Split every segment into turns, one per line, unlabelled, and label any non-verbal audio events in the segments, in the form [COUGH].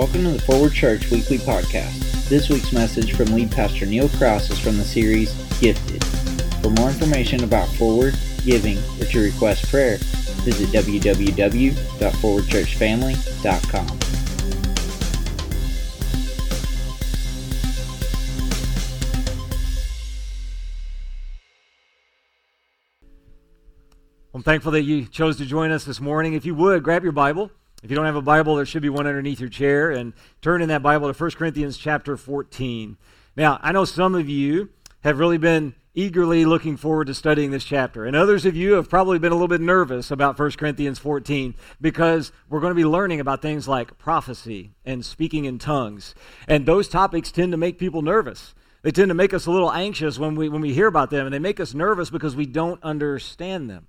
Welcome to the Forward Church Weekly Podcast. This week's message from lead pastor Neil Crouse is from the series Gifted. For more information about Forward, giving, or to request prayer, visit www.forwardchurchfamily.com.
I'm thankful that you chose to join us this morning. If you would, grab your Bible. If you don't have a Bible, there should be one underneath your chair and turn in that Bible to 1 Corinthians chapter 14. Now, I know some of you have really been eagerly looking forward to studying this chapter. And others of you have probably been a little bit nervous about 1 Corinthians 14 because we're going to be learning about things like prophecy and speaking in tongues. And those topics tend to make people nervous. They tend to make us a little anxious when we, when we hear about them, and they make us nervous because we don't understand them.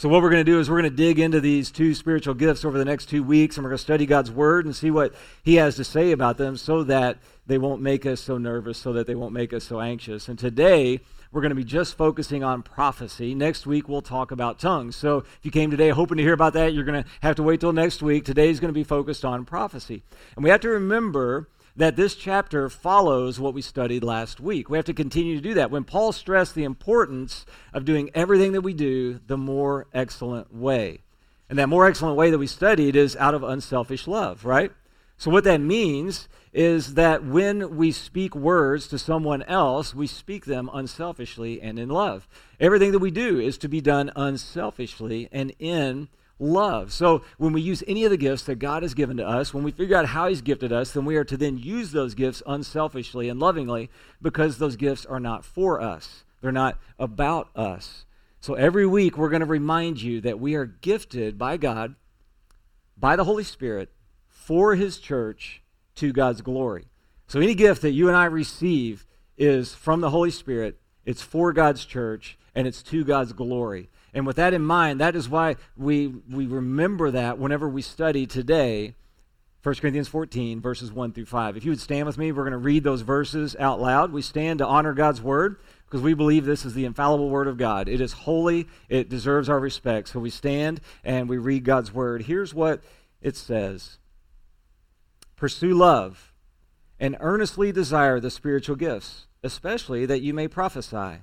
So, what we're going to do is we're going to dig into these two spiritual gifts over the next two weeks, and we're going to study God's Word and see what He has to say about them so that they won't make us so nervous, so that they won't make us so anxious. And today, we're going to be just focusing on prophecy. Next week, we'll talk about tongues. So, if you came today hoping to hear about that, you're going to have to wait till next week. Today is going to be focused on prophecy. And we have to remember that this chapter follows what we studied last week. We have to continue to do that. When Paul stressed the importance of doing everything that we do the more excellent way. And that more excellent way that we studied is out of unselfish love, right? So, what that means is that when we speak words to someone else, we speak them unselfishly and in love. Everything that we do is to be done unselfishly and in love. So when we use any of the gifts that God has given to us, when we figure out how He's gifted us, then we are to then use those gifts unselfishly and lovingly because those gifts are not for us. They're not about us. So every week we're going to remind you that we are gifted by God, by the Holy Spirit, for His church to God's glory. So any gift that you and I receive is from the Holy Spirit, it's for God's church, and it's to God's glory. And with that in mind, that is why we, we remember that whenever we study today 1 Corinthians 14, verses 1 through 5. If you would stand with me, we're going to read those verses out loud. We stand to honor God's word because we believe this is the infallible word of God. It is holy, it deserves our respect. So we stand and we read God's word. Here's what it says Pursue love and earnestly desire the spiritual gifts, especially that you may prophesy.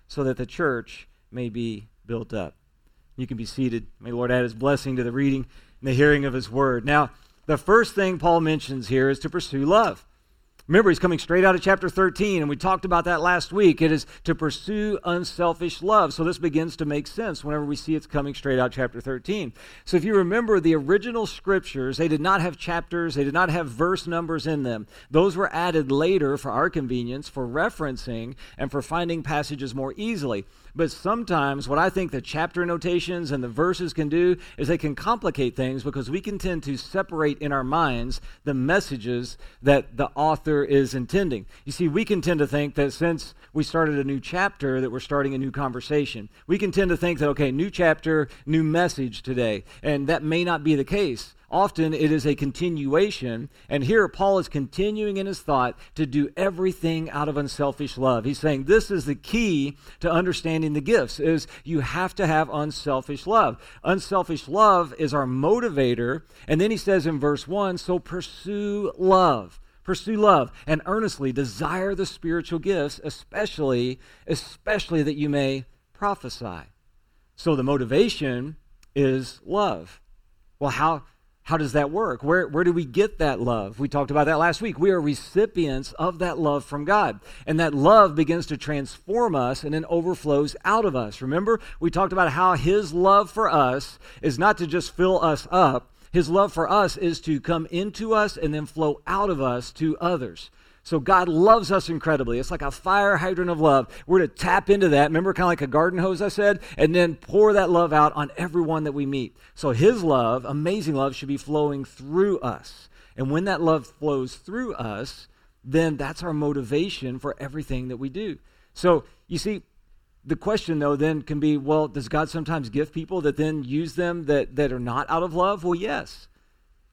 so that the church may be built up. You can be seated. May Lord add his blessing to the reading and the hearing of his word. Now, the first thing Paul mentions here is to pursue love. Remember, he's coming straight out of chapter 13, and we talked about that last week. It is to pursue unselfish love. So this begins to make sense whenever we see it's coming straight out chapter 13. So if you remember the original scriptures, they did not have chapters, they did not have verse numbers in them. Those were added later for our convenience, for referencing, and for finding passages more easily. But sometimes what I think the chapter notations and the verses can do is they can complicate things because we can tend to separate in our minds the messages that the author is intending. You see, we can tend to think that since we started a new chapter that we're starting a new conversation. We can tend to think that okay, new chapter, new message today, and that may not be the case. Often it is a continuation. And here Paul is continuing in his thought to do everything out of unselfish love. He's saying this is the key to understanding the gifts is you have to have unselfish love. Unselfish love is our motivator. And then he says in verse 1, so pursue love. Pursue love and earnestly desire the spiritual gifts, especially especially that you may prophesy. So the motivation is love. Well, how how does that work? Where, where do we get that love? We talked about that last week. We are recipients of that love from God. And that love begins to transform us and then overflows out of us. Remember, we talked about how His love for us is not to just fill us up, His love for us is to come into us and then flow out of us to others. So God loves us incredibly. It's like a fire hydrant of love. We're to tap into that. Remember, kind of like a garden hose, I said, and then pour that love out on everyone that we meet. So His love, amazing love, should be flowing through us. And when that love flows through us, then that's our motivation for everything that we do. So, you see, the question though then can be well does god sometimes give people that then use them that, that are not out of love? Well yes.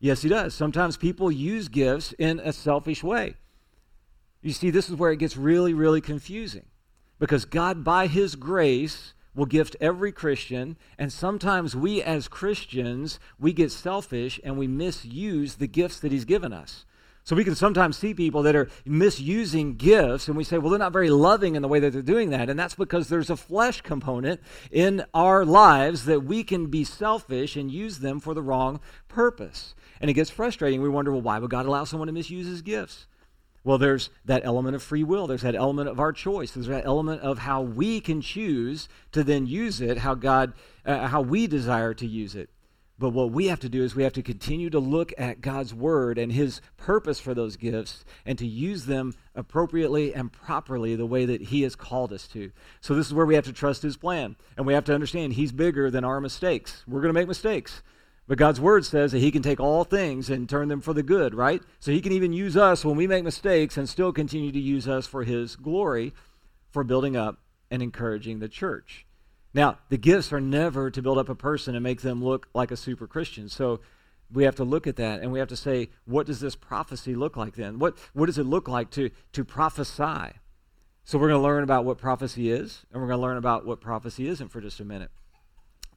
Yes he does. Sometimes people use gifts in a selfish way. You see this is where it gets really really confusing because god by his grace will gift every christian and sometimes we as christians we get selfish and we misuse the gifts that he's given us so we can sometimes see people that are misusing gifts, and we say, well, they're not very loving in the way that they're doing that. And that's because there's a flesh component in our lives that we can be selfish and use them for the wrong purpose. And it gets frustrating. We wonder, well, why would God allow someone to misuse his gifts? Well, there's that element of free will. There's that element of our choice. There's that element of how we can choose to then use it, how God, uh, how we desire to use it. But what we have to do is we have to continue to look at God's word and his purpose for those gifts and to use them appropriately and properly the way that he has called us to. So this is where we have to trust his plan. And we have to understand he's bigger than our mistakes. We're going to make mistakes. But God's word says that he can take all things and turn them for the good, right? So he can even use us when we make mistakes and still continue to use us for his glory for building up and encouraging the church. Now, the gifts are never to build up a person and make them look like a super Christian. So we have to look at that and we have to say, what does this prophecy look like then? What, what does it look like to, to prophesy? So we're going to learn about what prophecy is, and we're going to learn about what prophecy isn't for just a minute.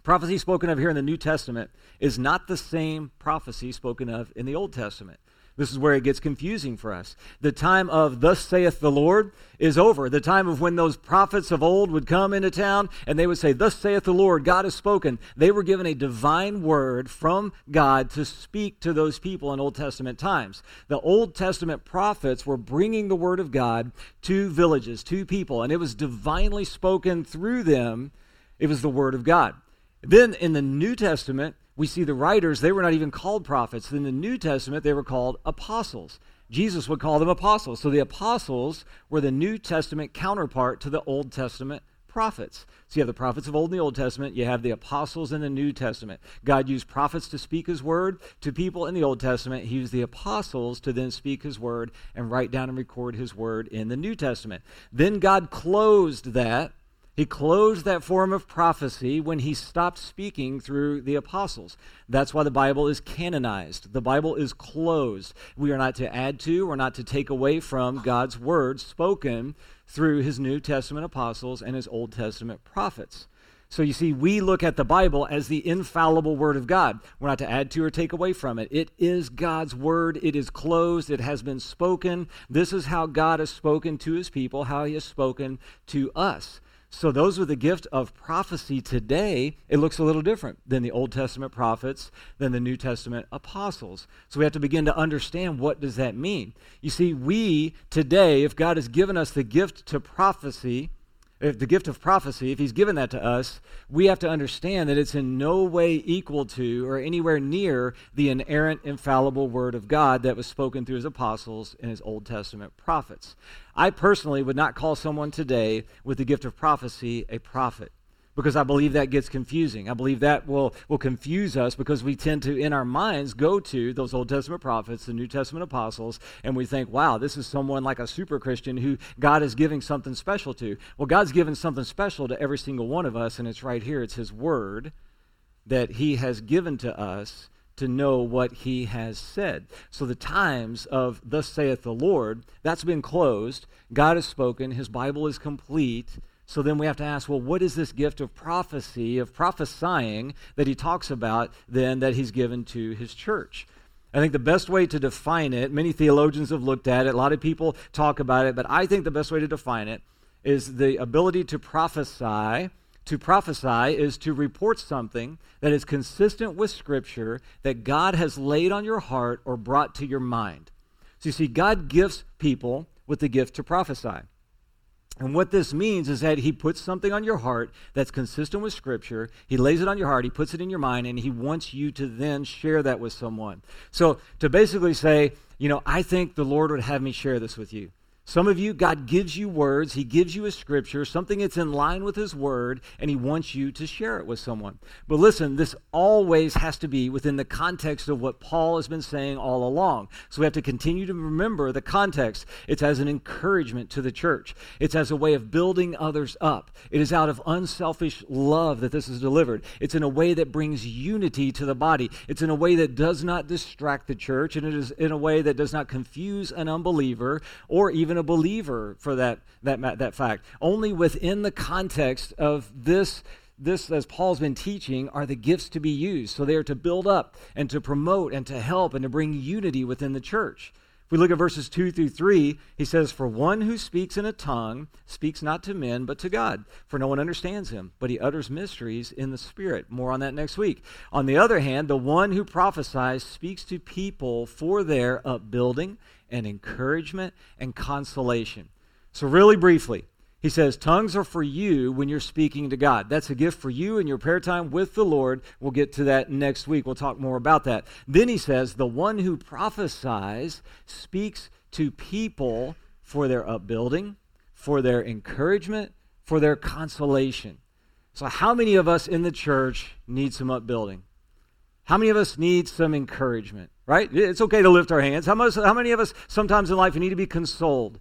Prophecy spoken of here in the New Testament is not the same prophecy spoken of in the Old Testament. This is where it gets confusing for us. The time of thus saith the Lord is over. The time of when those prophets of old would come into town and they would say, Thus saith the Lord, God has spoken. They were given a divine word from God to speak to those people in Old Testament times. The Old Testament prophets were bringing the word of God to villages, to people, and it was divinely spoken through them. It was the word of God. Then in the New Testament, we see the writers, they were not even called prophets. In the New Testament, they were called apostles. Jesus would call them apostles. So the apostles were the New Testament counterpart to the Old Testament prophets. So you have the prophets of Old in the Old Testament, you have the apostles in the New Testament. God used prophets to speak his word to people in the Old Testament. He used the apostles to then speak his word and write down and record his word in the New Testament. Then God closed that he closed that form of prophecy when he stopped speaking through the apostles. That's why the Bible is canonized. The Bible is closed. We are not to add to or not to take away from God's words spoken through his New Testament apostles and his Old Testament prophets. So you see, we look at the Bible as the infallible Word of God. We're not to add to or take away from it. It is God's Word. It is closed. It has been spoken. This is how God has spoken to His people, how He has spoken to us. So those with the gift of prophecy today, it looks a little different than the Old Testament prophets, than the New Testament apostles. So we have to begin to understand what does that mean. You see, we today, if God has given us the gift to prophecy, if the gift of prophecy, if he's given that to us, we have to understand that it's in no way equal to or anywhere near the inerrant, infallible word of God that was spoken through his apostles and his Old Testament prophets. I personally would not call someone today with the gift of prophecy a prophet because I believe that gets confusing. I believe that will, will confuse us because we tend to, in our minds, go to those Old Testament prophets, the New Testament apostles, and we think, wow, this is someone like a super Christian who God is giving something special to. Well, God's given something special to every single one of us, and it's right here. It's His Word that He has given to us to know what he has said. So the times of thus saith the Lord, that's been closed. God has spoken, his Bible is complete. So then we have to ask, well, what is this gift of prophecy, of prophesying that he talks about then that he's given to his church? I think the best way to define it, many theologians have looked at it, a lot of people talk about it, but I think the best way to define it is the ability to prophesy. To prophesy is to report something that is consistent with Scripture that God has laid on your heart or brought to your mind. So you see, God gifts people with the gift to prophesy. And what this means is that he puts something on your heart that's consistent with Scripture. He lays it on your heart, he puts it in your mind, and he wants you to then share that with someone. So to basically say, you know, I think the Lord would have me share this with you. Some of you, God gives you words. He gives you a scripture, something that's in line with His word, and He wants you to share it with someone. But listen, this always has to be within the context of what Paul has been saying all along. So we have to continue to remember the context. It's as an encouragement to the church, it's as a way of building others up. It is out of unselfish love that this is delivered. It's in a way that brings unity to the body. It's in a way that does not distract the church, and it is in a way that does not confuse an unbeliever or even a believer for that, that, that fact. Only within the context of this this, as Paul's been teaching, are the gifts to be used. So they are to build up and to promote and to help and to bring unity within the church. If we look at verses 2 through 3, he says, For one who speaks in a tongue speaks not to men, but to God, for no one understands him, but he utters mysteries in the Spirit. More on that next week. On the other hand, the one who prophesies speaks to people for their upbuilding and encouragement and consolation. So, really briefly, he says, Tongues are for you when you're speaking to God. That's a gift for you in your prayer time with the Lord. We'll get to that next week. We'll talk more about that. Then he says, The one who prophesies speaks to people for their upbuilding, for their encouragement, for their consolation. So, how many of us in the church need some upbuilding? How many of us need some encouragement? right? It's okay to lift our hands. How, much, how many of us sometimes in life need to be consoled?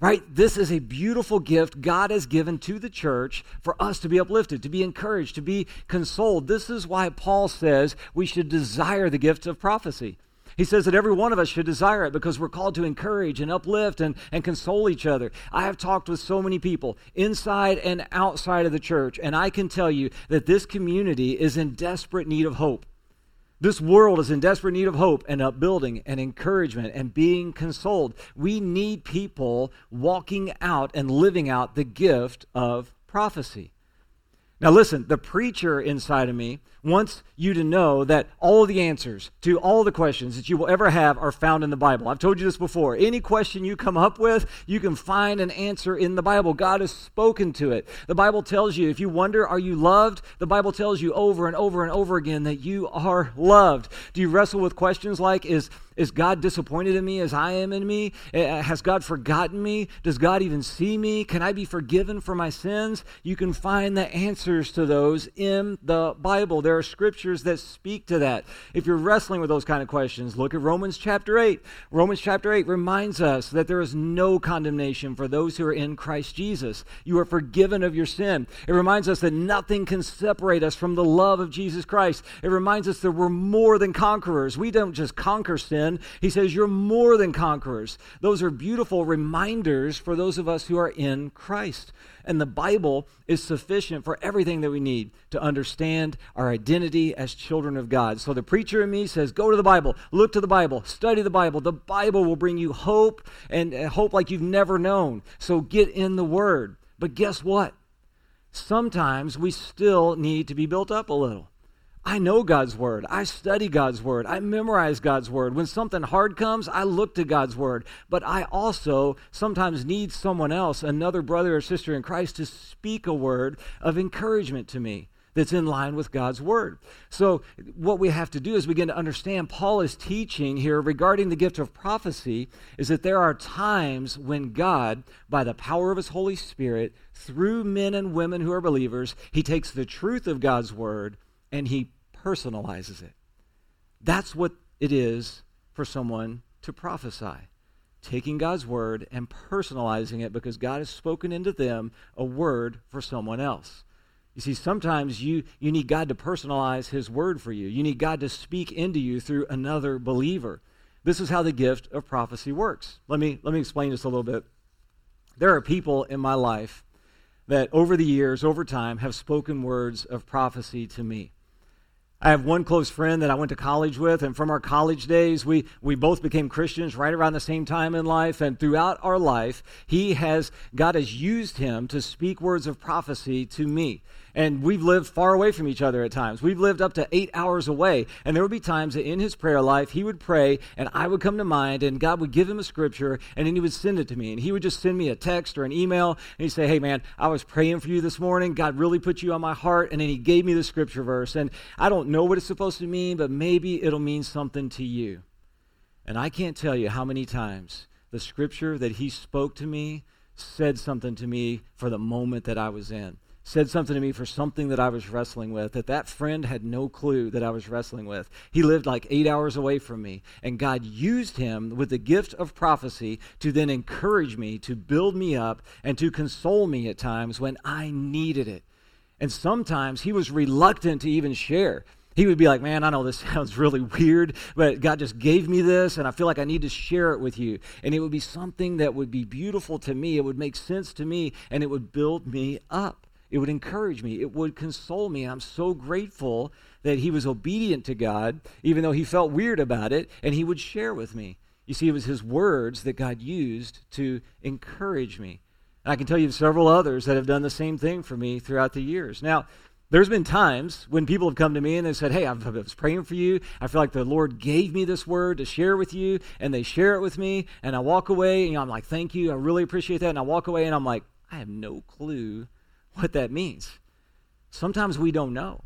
Right? This is a beautiful gift God has given to the church for us to be uplifted, to be encouraged, to be consoled. This is why Paul says we should desire the gift of prophecy. He says that every one of us should desire it because we're called to encourage and uplift and, and console each other. I have talked with so many people inside and outside of the church, and I can tell you that this community is in desperate need of hope. This world is in desperate need of hope and upbuilding and encouragement and being consoled. We need people walking out and living out the gift of prophecy. Now, listen, the preacher inside of me wants you to know that all the answers to all the questions that you will ever have are found in the Bible. I've told you this before. Any question you come up with, you can find an answer in the Bible. God has spoken to it. The Bible tells you, if you wonder, are you loved? The Bible tells you over and over and over again that you are loved. Do you wrestle with questions like, is is God disappointed in me as I am in me? Eh, has God forgotten me? Does God even see me? Can I be forgiven for my sins? You can find the answers to those in the Bible. There are scriptures that speak to that. If you're wrestling with those kind of questions, look at Romans chapter 8. Romans chapter 8 reminds us that there is no condemnation for those who are in Christ Jesus. You are forgiven of your sin. It reminds us that nothing can separate us from the love of Jesus Christ. It reminds us that we're more than conquerors. We don't just conquer sin. He says, You're more than conquerors. Those are beautiful reminders for those of us who are in Christ. And the Bible is sufficient for everything that we need to understand our identity as children of God. So the preacher in me says, Go to the Bible, look to the Bible, study the Bible. The Bible will bring you hope and uh, hope like you've never known. So get in the Word. But guess what? Sometimes we still need to be built up a little. I know God's word. I study God's word. I memorize God's word. When something hard comes, I look to God's word. But I also sometimes need someone else, another brother or sister in Christ, to speak a word of encouragement to me that's in line with God's word. So, what we have to do is begin to understand Paul is teaching here regarding the gift of prophecy is that there are times when God, by the power of his Holy Spirit, through men and women who are believers, he takes the truth of God's word and he personalizes it. That's what it is for someone to prophesy. Taking God's word and personalizing it because God has spoken into them a word for someone else. You see, sometimes you, you need God to personalize His word for you. You need God to speak into you through another believer. This is how the gift of prophecy works. Let me, let me explain this a little bit. There are people in my life that over the years, over time, have spoken words of prophecy to me. I have one close friend that I went to college with, and from our college days, we, we both became Christians right around the same time in life. And throughout our life, he has, God has used him to speak words of prophecy to me. And we've lived far away from each other at times. We've lived up to eight hours away. And there would be times that in his prayer life, he would pray, and I would come to mind, and God would give him a scripture, and then he would send it to me. And he would just send me a text or an email, and he'd say, Hey, man, I was praying for you this morning. God really put you on my heart. And then he gave me the scripture verse. And I don't know what it's supposed to mean, but maybe it'll mean something to you. And I can't tell you how many times the scripture that he spoke to me said something to me for the moment that I was in. Said something to me for something that I was wrestling with that that friend had no clue that I was wrestling with. He lived like eight hours away from me, and God used him with the gift of prophecy to then encourage me, to build me up, and to console me at times when I needed it. And sometimes he was reluctant to even share. He would be like, Man, I know this [LAUGHS] sounds really weird, but God just gave me this, and I feel like I need to share it with you. And it would be something that would be beautiful to me. It would make sense to me, and it would build me up. It would encourage me. It would console me. I'm so grateful that he was obedient to God, even though he felt weird about it, and he would share with me. You see, it was his words that God used to encourage me. And I can tell you of several others that have done the same thing for me throughout the years. Now, there's been times when people have come to me and they said, Hey, I was praying for you. I feel like the Lord gave me this word to share with you, and they share it with me. And I walk away, and I'm like, Thank you. I really appreciate that. And I walk away, and I'm like, I have no clue what that means. Sometimes we don't know.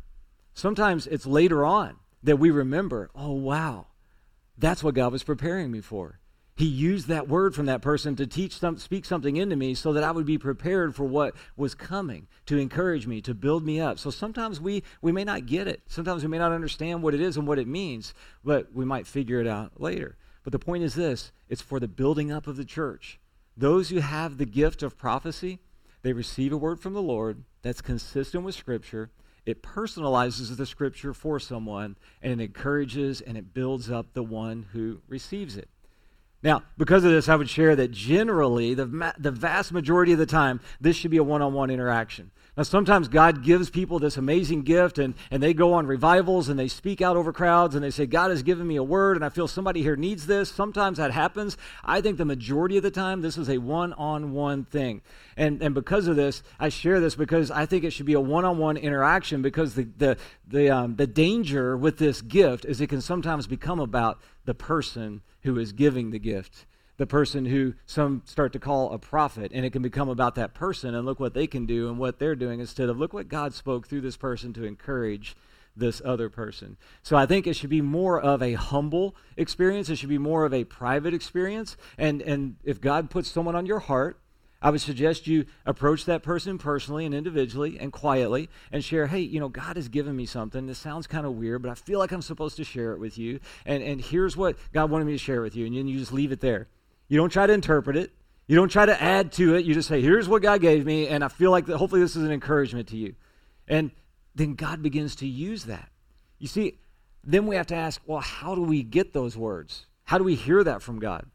Sometimes it's later on that we remember, Oh, wow, that's what God was preparing me for he used that word from that person to teach some, speak something into me so that I would be prepared for what was coming, to encourage me, to build me up. So sometimes we, we may not get it. Sometimes we may not understand what it is and what it means, but we might figure it out later. But the point is this it's for the building up of the church. Those who have the gift of prophecy, they receive a word from the Lord that's consistent with Scripture. It personalizes the Scripture for someone, and it encourages and it builds up the one who receives it. Now, because of this, I would share that generally, the, the vast majority of the time, this should be a one on one interaction. Now, sometimes God gives people this amazing gift and, and they go on revivals and they speak out over crowds and they say, God has given me a word and I feel somebody here needs this. Sometimes that happens. I think the majority of the time, this is a one on one thing. And, and because of this, I share this because I think it should be a one on one interaction because the, the, the, um, the danger with this gift is it can sometimes become about the person who is giving the gift, the person who some start to call a prophet, and it can become about that person and look what they can do and what they're doing instead of look what God spoke through this person to encourage this other person. So I think it should be more of a humble experience. It should be more of a private experience. And and if God puts someone on your heart I would suggest you approach that person personally and individually and quietly and share, hey, you know, God has given me something. This sounds kind of weird, but I feel like I'm supposed to share it with you. And, and here's what God wanted me to share with you. And you just leave it there. You don't try to interpret it. You don't try to add to it. You just say, here's what God gave me, and I feel like that hopefully this is an encouragement to you. And then God begins to use that. You see, then we have to ask, well, how do we get those words? How do we hear that from God?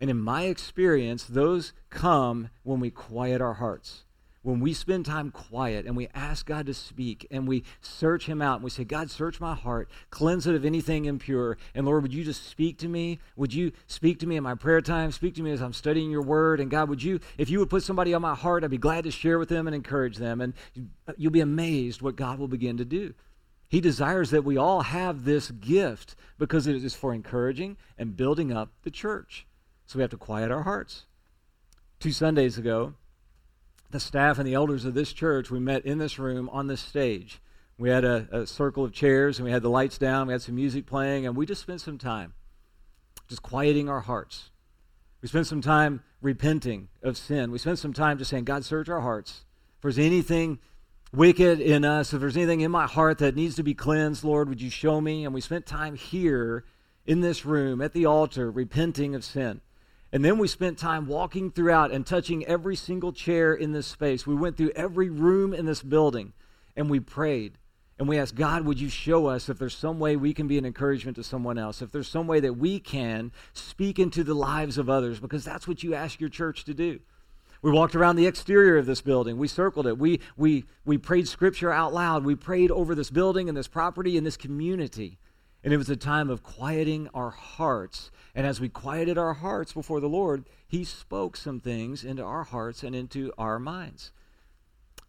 And in my experience, those come when we quiet our hearts. When we spend time quiet and we ask God to speak and we search Him out and we say, God, search my heart, cleanse it of anything impure. And Lord, would you just speak to me? Would you speak to me in my prayer time? Speak to me as I'm studying your word. And God, would you, if you would put somebody on my heart, I'd be glad to share with them and encourage them. And you'll be amazed what God will begin to do. He desires that we all have this gift because it is for encouraging and building up the church. So we have to quiet our hearts. Two Sundays ago, the staff and the elders of this church, we met in this room on this stage. We had a, a, circle of chairs and we had the lights down, we had some music playing, and we just spent some time just quieting our hearts. We spent some time repenting of sin. We spent some time just saying, God, search our hearts. If there's anything wicked in us, if there's anything in my heart that needs to be cleansed, Lord, would you show me? And we spent time here in this room at the altar repenting of sin. And then we spent time walking throughout and touching every single chair in this space. We went through every room in this building and we prayed. And we asked, God, would you show us if there's some way we can be an encouragement to someone else? If there's some way that we can speak into the lives of others, because that's what you ask your church to do. We walked around the exterior of this building. We circled it. We, we, we prayed scripture out loud. We prayed over this building and this property and this community. And it was a time of quieting our hearts and as we quieted our hearts before the Lord, He spoke some things into our hearts and into our minds.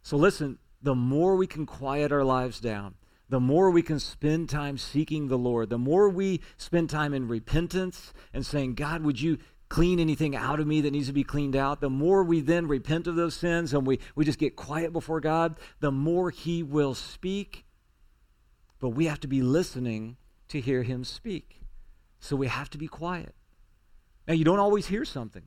So listen, the more we can quiet our lives down, the more we can spend time seeking the Lord, the more we spend time in repentance and saying, God, would you clean anything out of me that needs to be cleaned out, the more we then repent of those sins and we, we just get quiet before God, the more He will speak. But we have to be listening to hear Him speak. So we have to be quiet. Now, you don't always hear something.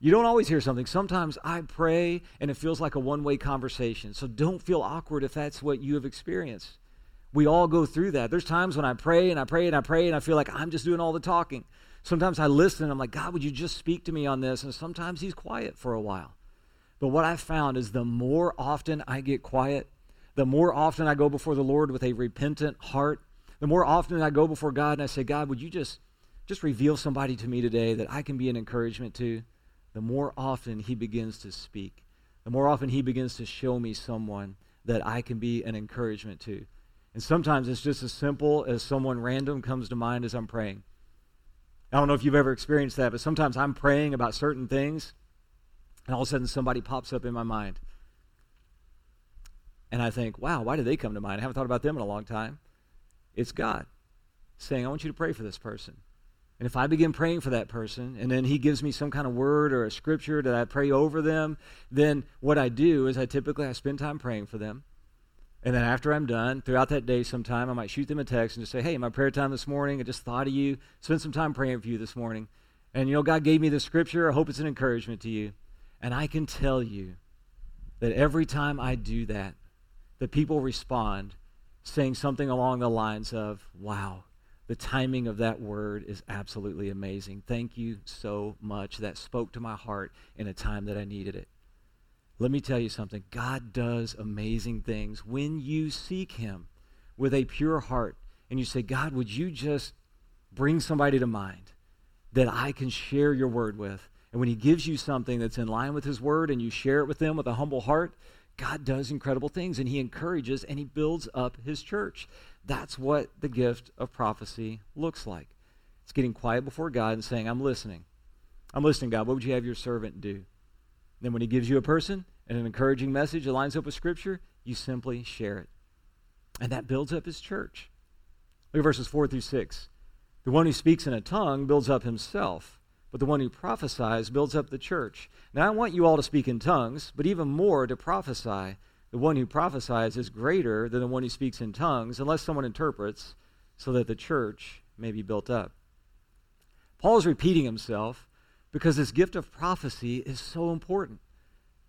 You don't always hear something. Sometimes I pray and it feels like a one way conversation. So don't feel awkward if that's what you have experienced. We all go through that. There's times when I pray and I pray and I pray and I feel like I'm just doing all the talking. Sometimes I listen and I'm like, God, would you just speak to me on this? And sometimes He's quiet for a while. But what I found is the more often I get quiet, the more often I go before the Lord with a repentant heart, the more often I go before God and I say, God, would you just just reveal somebody to me today that I can be an encouragement to? The more often he begins to speak, the more often he begins to show me someone that I can be an encouragement to. And sometimes it's just as simple as someone random comes to mind as I'm praying. I don't know if you've ever experienced that, but sometimes I'm praying about certain things, and all of a sudden somebody pops up in my mind. And I think, wow, why did they come to mind? I haven't thought about them in a long time. It's God saying, I want you to pray for this person. And if I begin praying for that person, and then he gives me some kind of word or a scripture that I pray over them, then what I do is I typically I spend time praying for them. And then after I'm done, throughout that day sometime, I might shoot them a text and just say, hey, my prayer time this morning, I just thought of you. Spend some time praying for you this morning. And you know, God gave me the scripture. I hope it's an encouragement to you. And I can tell you that every time I do that, the people respond saying something along the lines of, wow, the timing of that word is absolutely amazing. Thank you so much. That spoke to my heart in a time that I needed it. Let me tell you something God does amazing things when you seek Him with a pure heart and you say, God, would you just bring somebody to mind that I can share your word with? And when He gives you something that's in line with His word and you share it with them with a humble heart, God does incredible things and He encourages and He builds up His church. That's what the gift of prophecy looks like. It's getting quiet before God and saying, I'm listening. I'm listening, God. What would you have your servant do? Then, when he gives you a person and an encouraging message that lines up with Scripture, you simply share it. And that builds up his church. Look at verses 4 through 6. The one who speaks in a tongue builds up himself, but the one who prophesies builds up the church. Now, I want you all to speak in tongues, but even more to prophesy. The one who prophesies is greater than the one who speaks in tongues, unless someone interprets, so that the church may be built up. Paul is repeating himself because this gift of prophecy is so important.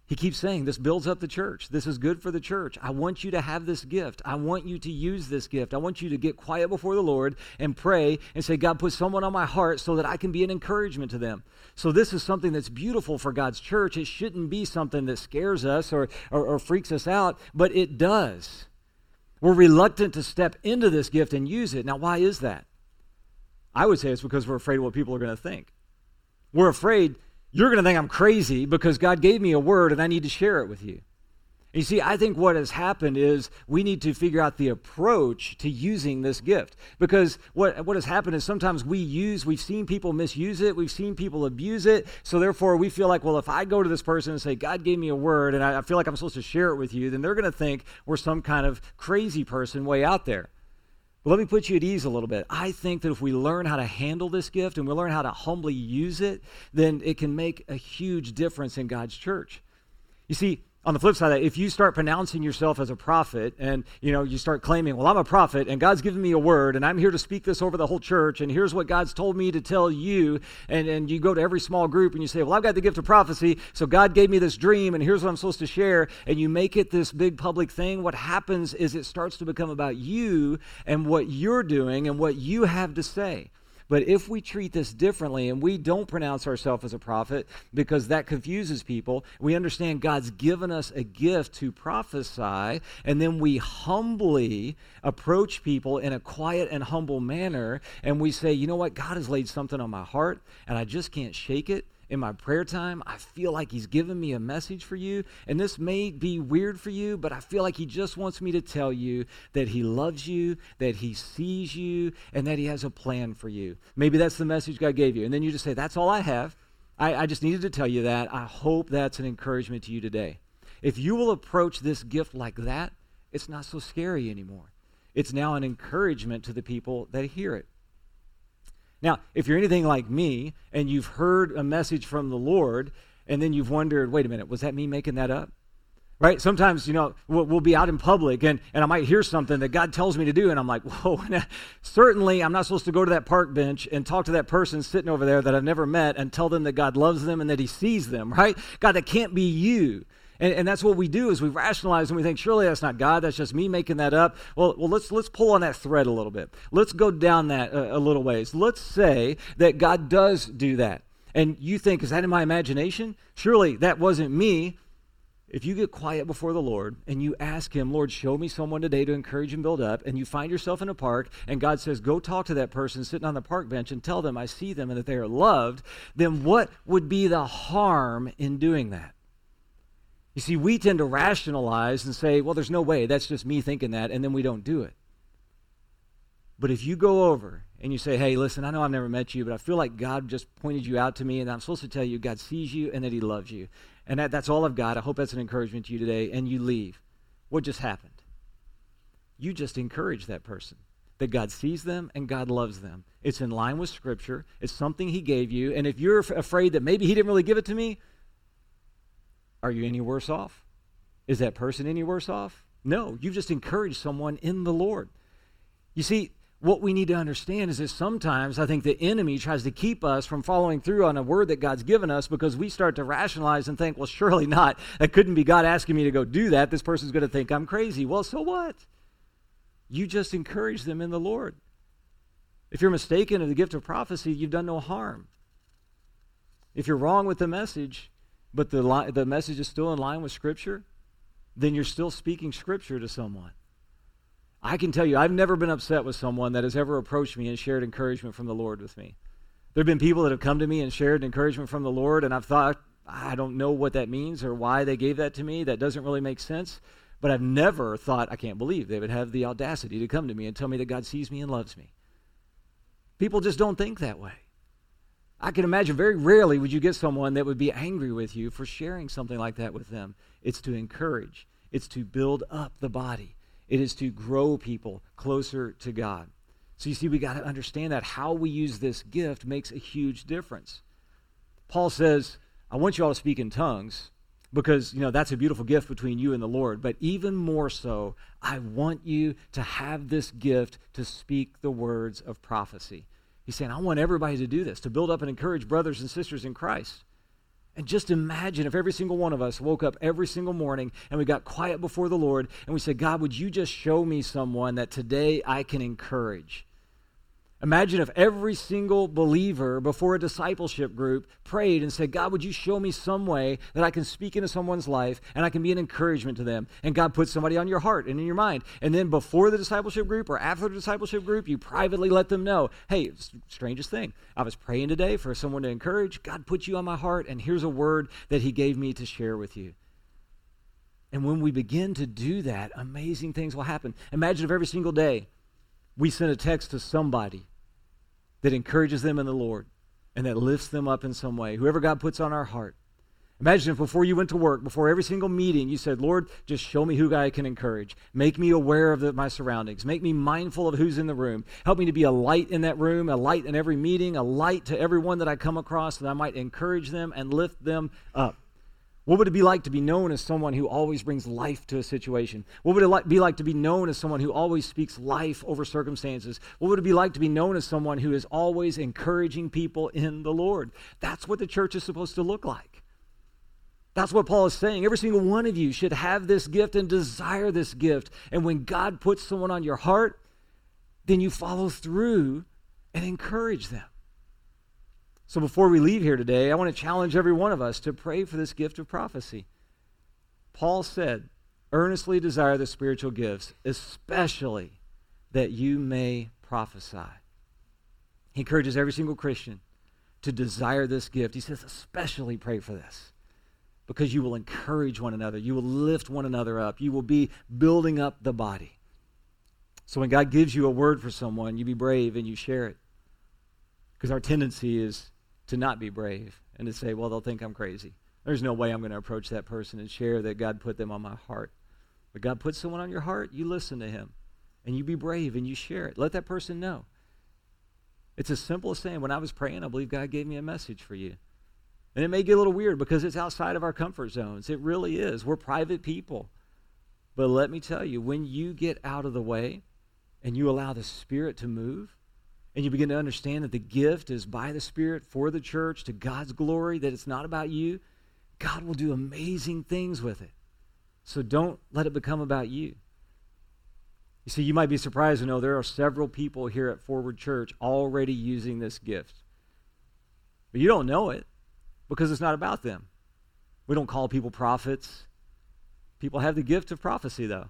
He keeps saying, This builds up the church. This is good for the church. I want you to have this gift. I want you to use this gift. I want you to get quiet before the Lord and pray and say, God, put someone on my heart so that I can be an encouragement to them. So, this is something that's beautiful for God's church. It shouldn't be something that scares us or, or, or freaks us out, but it does. We're reluctant to step into this gift and use it. Now, why is that? I would say it's because we're afraid what people are going to think. We're afraid you're going to think I'm crazy because God gave me a word and I need to share it with you. You see, I think what has happened is we need to figure out the approach to using this gift. Because what, what has happened is sometimes we use, we've seen people misuse it, we've seen people abuse it. So therefore, we feel like, well, if I go to this person and say, God gave me a word and I, I feel like I'm supposed to share it with you, then they're going to think we're some kind of crazy person way out there. Let me put you at ease a little bit. I think that if we learn how to handle this gift and we learn how to humbly use it, then it can make a huge difference in God's church. You see, on the flip side of that, if you start pronouncing yourself as a prophet and you know you start claiming, well, I'm a prophet and God's given me a word and I'm here to speak this over the whole church and here's what God's told me to tell you, and, and you go to every small group and you say, Well, I've got the gift of prophecy, so God gave me this dream and here's what I'm supposed to share, and you make it this big public thing, what happens is it starts to become about you and what you're doing and what you have to say. But if we treat this differently and we don't pronounce ourselves as a prophet because that confuses people, we understand God's given us a gift to prophesy, and then we humbly approach people in a quiet and humble manner, and we say, you know what, God has laid something on my heart, and I just can't shake it in my prayer time, I feel like He's given me a message for you. And this may be weird for you, but I feel like He just wants me to tell you that He loves you, that He sees you, and that He has a plan for you. Maybe that's the message God gave you. And then you just say, That's all I have. I, I just needed to tell you that. I hope that's an encouragement to you today. If you will approach this gift like that, it's not so scary anymore. It's now an encouragement to the people that hear it. Now, if you're anything like me and you've heard a message from the Lord and then you've wondered, wait a minute, was that me making that up? Right? Sometimes, you know, we'll, we'll, be out in public and, and I might hear something that God tells me to do, and I'm like, [LAUGHS] whoa, [LAUGHS] certainly I'm not supposed to go to that park bench and talk to that person sitting over there that I've never met and tell them that God loves them and that He sees them, [LAUGHS] right? God, that can't be you. And, and that's what we do is we rationalize and we think, surely that's not God, that's just me making that up. Well, well let's, let's pull on that thread a little bit. Let's go down that a, a little ways. Let's say that God does do that. And you think, is that in my imagination? Surely that wasn't me if you get quiet before the Lord and you ask Him, Lord, show me someone today to encourage and build up, and you find yourself in a park and God says, go talk to that person sitting on the park bench and tell them I see them and that they are loved, then what would be the harm in doing that? You see, we tend to rationalize and say, well, there's no way, that's just me thinking that, and then we don't do it. But if you go over and you say, hey, listen, I know I've never met you, but I feel like God just pointed you out to me, and I'm supposed to tell you God sees you and that He loves you. And that, that's all I've got. I hope that's an encouragement to you today. And you leave. What just happened? You just encourage that person that God sees them and God loves them. It's in line with Scripture. It's something He gave you. And if you're afraid that maybe He didn't really give it to me, are you any worse off? Is that person any worse off? No, you've just encouraged someone in the Lord. You see, what we need to understand is that sometimes I think the enemy tries to keep us from following through on a word that God's given us because we start to rationalize and think, well, surely not. That couldn't be God asking me to go do that. This person's going to think I'm crazy. Well, so what? You just encourage them in the Lord. If you're mistaken of the gift of prophecy, you've done no harm. If you're wrong with the message, but the, li- the message is still in line with Scripture, then you're still speaking Scripture to someone. I can tell you, I've never been upset with someone that has ever approached me and shared encouragement from the Lord with me. There have been people that have come to me and shared encouragement from the Lord, and I've thought, I don't know what that means or why they gave that to me. That doesn't really make sense. But I've never thought, I can't believe they would have the audacity to come to me and tell me that God sees me and loves me. People just don't think that way. I can imagine very rarely would you get someone that would be angry with you for sharing something like that with them. It's to encourage, it's to build up the body, it is to grow people closer to God. So you see, we got to understand that how we use this gift makes a huge difference. Paul says, I want you all to speak in tongues because, you know, that's a beautiful gift between you and the Lord. But even more so, I want you to have this gift to speak the words of prophecy. He's saying, I want everybody to do this, to build up and encourage brothers and sisters in Christ. And just imagine if every single one of us woke up every single morning and we got quiet before the Lord and we said, God, would you just show me someone that today I can encourage? Imagine if every single believer before a discipleship group prayed and said, God, would you show me some way that I can speak into someone's life and I can be an encouragement to them? And God put somebody on your heart and in your mind. And then before the discipleship group or after the discipleship group, you privately let them know, hey, strangest thing. I was praying today for someone to encourage. God put you on my heart, and here's a word that He gave me to share with you. And when we begin to do that, amazing things will happen. Imagine if every single day we send a text to somebody that encourages them in the Lord and that lifts them up in some way. Whoever God puts on our heart. Imagine if before you went to work, before every single meeting, you said, Lord, just show me who I can encourage. Make me aware of the, my surroundings. Make me mindful of who's in the room. Help me to be a light in that room, a light in every meeting, a light to everyone that I come across, that I might encourage them and lift them up. What would it be like to be known as someone who always brings life to a situation? What would it be like to be known as someone who always speaks life over circumstances? What would it be like to be known as someone who is always encouraging people in the Lord? That's what the church is supposed to look like. That's what Paul is saying. Every single one of you should have this gift and desire this gift. And when God puts someone on your heart, then you follow through and encourage them. So before we leave here today, I want to challenge every one of us to pray for this gift of prophecy. Paul said, earnestly desire the spiritual gifts, especially that you may prophesy. He encourages every single Christian to desire this gift. He says, especially pray for this because you will encourage one another. You will lift one another up. You will be building up the body. So when God gives you a word for someone, you be brave and you share it. Because our tendency is to not be brave and to say, well, they'll think I'm crazy. There's no way I'm going to approach that person and share that God put them on my heart. But God puts someone on your heart, you listen to him. And you be brave and you share it. Let that person know. It's as simple as saying, when I was praying, I believe God gave me a message for you. And it may get a little weird because it's outside of our comfort zones. It really is. We're private people. But let me tell you, when you get out of the way and you allow the Spirit to move, and you begin to understand that the gift is by the Spirit for the church to God's glory, that it's not about you, God will do amazing things with it. So don't let it become about you. You see, you might be surprised to know there are several people here at Forward Church already using this gift. But you don't know it because it's not about them. We don't call people prophets. People have the gift of prophecy, though.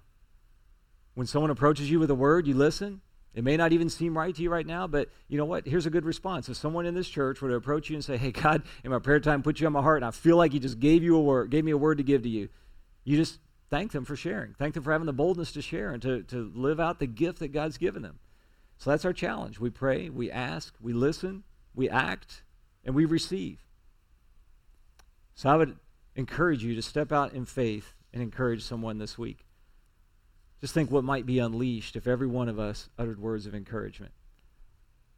When someone approaches you with a word, you listen. It may not even seem right to you right now, but you know what? Here's a good response. If someone in this church were to approach you and say, Hey, God, in my prayer time, put you on my heart, and I feel like He just gave you a word, gave me a word to give to you, you just thank them for sharing. Thank them for having the boldness to share and to, to live out the gift that God's given them. So that's our challenge. We pray, we ask, we listen, we act, and we receive. So I would encourage you to step out in faith and encourage someone this week. Just think what might be unleashed if every one of us uttered words of encouragement.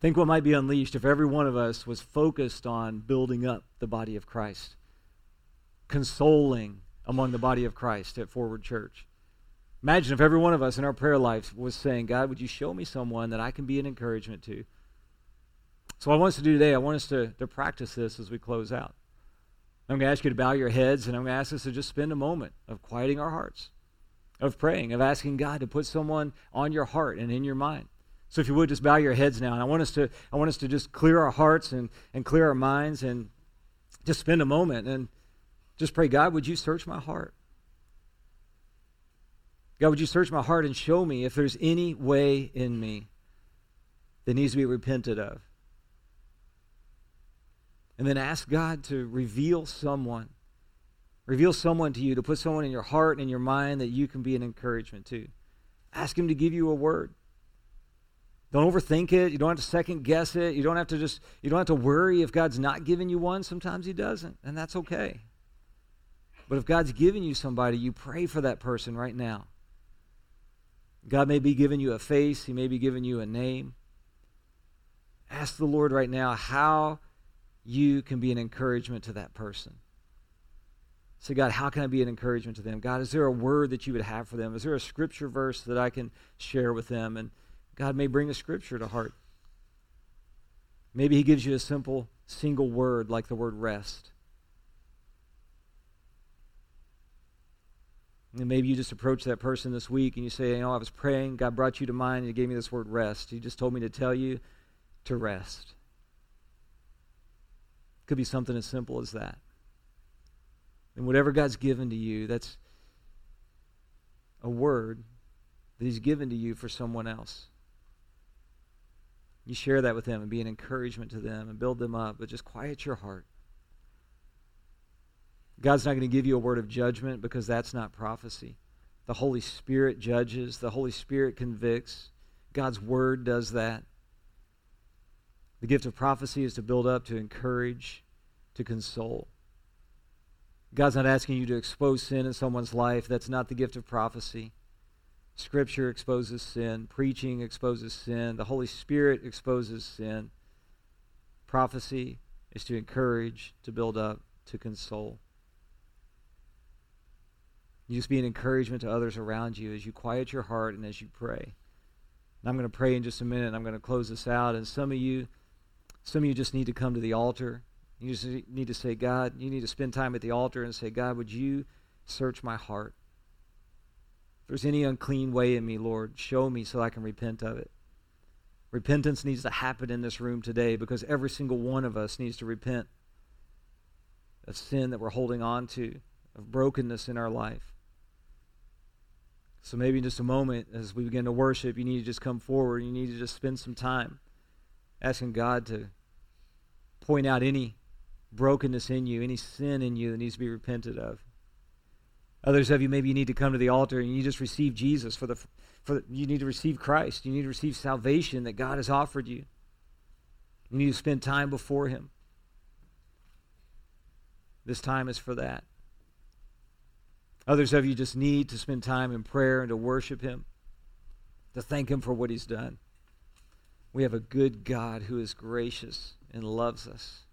Think what might be unleashed if every one of us was focused on building up the body of Christ, consoling among the body of Christ at Forward Church. Imagine if every one of us in our prayer life was saying, God, would you show me someone that I can be an encouragement to? So, what I want us to do today, I want us to, to practice this as we close out. I'm going to ask you to bow your heads, and I'm going to ask us to just spend a moment of quieting our hearts, of praying, of asking God to put someone on your heart and in your mind. So if you would just bow your heads now, and I want us to, I want us to just clear our hearts and, and clear our minds and just spend a moment and just pray, God, would you search my heart? God, would you search my heart and show me if there's any way in me that needs to be repented of? And then ask God to reveal someone. Reveal someone to you, to put someone in your heart and in your mind that you can be an encouragement to. Ask Him to give you a word. Don't overthink it. You don't have to second guess it. You don't have to just, you don't have to worry if God's not giving you one. Sometimes He doesn't, and that's okay. But if God's giving you somebody, you pray for that person right now. God may be giving you a face, He may be giving you a name. Ask the Lord right now how you can be an encouragement to that person. Say, God, how can I be an encouragement to them? God, is there a word that you would have for them? Is there a scripture verse that I can share with them? And God may bring a scripture to heart. Maybe He gives you a simple, single word like the word rest. And maybe you just approach that person this week and you say, You know, I was praying, God brought you to mind, and He gave me this word rest. He just told me to tell you to rest. Could be something as simple as that. And whatever God's given to you, that's a word that He's given to you for someone else. You share that with them and be an encouragement to them and build them up, but just quiet your heart. God's not going to give you a word of judgment because that's not prophecy. The Holy Spirit judges, the Holy Spirit convicts. God's word does that. The gift of prophecy is to build up, to encourage, to console. God's not asking you to expose sin in someone's life. That's not the gift of prophecy. Scripture exposes sin. Preaching exposes sin. The Holy Spirit exposes sin. Prophecy is to encourage, to build up, to console. You just be an encouragement to others around you as you quiet your heart and as you pray. And I'm going to pray in just a minute. I'm going to close this out. And some of you, some of you just need to come to the altar. You just need to say, God, you need to spend time at the altar and say, God, would you search my heart? If there's any unclean way in me, Lord, show me so I can repent of it. Repentance needs to happen in this room today because every single one of us needs to repent of sin that we're holding on to, of brokenness in our life. So maybe in just a moment, as we begin to worship, you need to just come forward. You need to just spend some time asking God to point out any brokenness in you, any sin in you that needs to be repented of. Others of you, maybe you need to come to the altar and you just receive Jesus for the, for the, you need to receive Christ. You need to receive salvation that God has offered you. You need to spend time before Him. This time is for that. Others of you just need to spend time in prayer and to worship Him, to thank Him for what He's done. We have a good God who is gracious and loves us.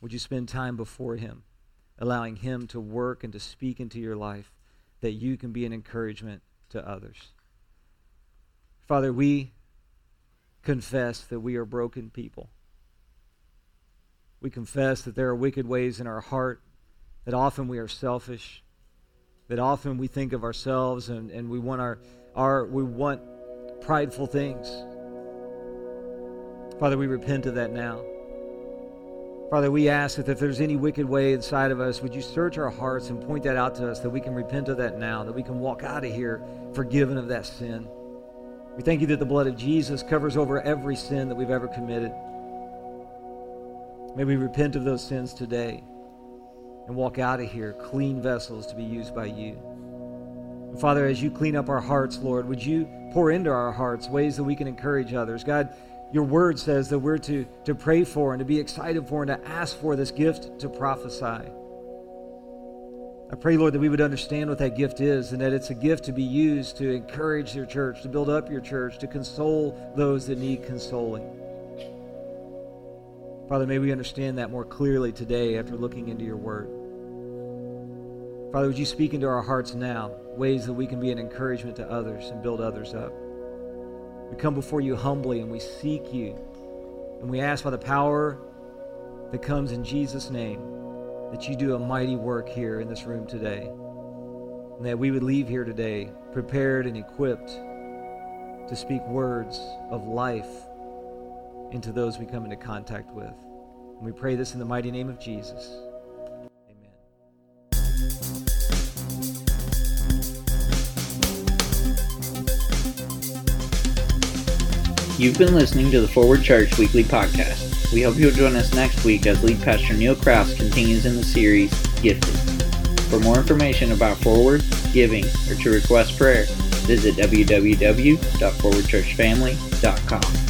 Would you spend time before Him, allowing Him to work and to speak into your life that you can be an encouragement to others? Father, we confess that we are broken people. We confess that there are wicked ways in our heart, that often we are selfish, that often we think of ourselves and, and we want our, our we want prideful things. Father, we repent of that now. Father, we ask that if there's any wicked way inside of us, would you search our hearts and point that out to us that we can repent of that now, that we can walk out of here forgiven of that sin. We thank you that the blood of Jesus covers over every sin that we've ever committed. May we repent of those sins today and walk out of here clean vessels to be used by you. And Father, as you clean up our hearts, Lord, would you pour into our hearts ways that we can encourage others? God, your word says that we're to, to pray for and to be excited for and to ask for this gift to prophesy. I pray, Lord, that we would understand what that gift is and that it's a gift to be used to encourage your church, to build up your church, to console those that need consoling. Father, may we understand that more clearly today after looking into your word. Father, would you speak into our hearts now, ways that we can be an encouragement to others and build others up? We come before you humbly and we seek you. And we ask by the power that comes in Jesus' name that you do a mighty work here in this room today. And that we would leave here today prepared and equipped to speak words of life into those we come into contact with. And we pray this in the mighty name of Jesus. Amen.
You've been listening to the Forward Church Weekly Podcast. We hope you'll join us next week as lead pastor Neil Crouse continues in the series Gifted. For more information about Forward, giving, or to request prayer, visit www.forwardchurchfamily.com.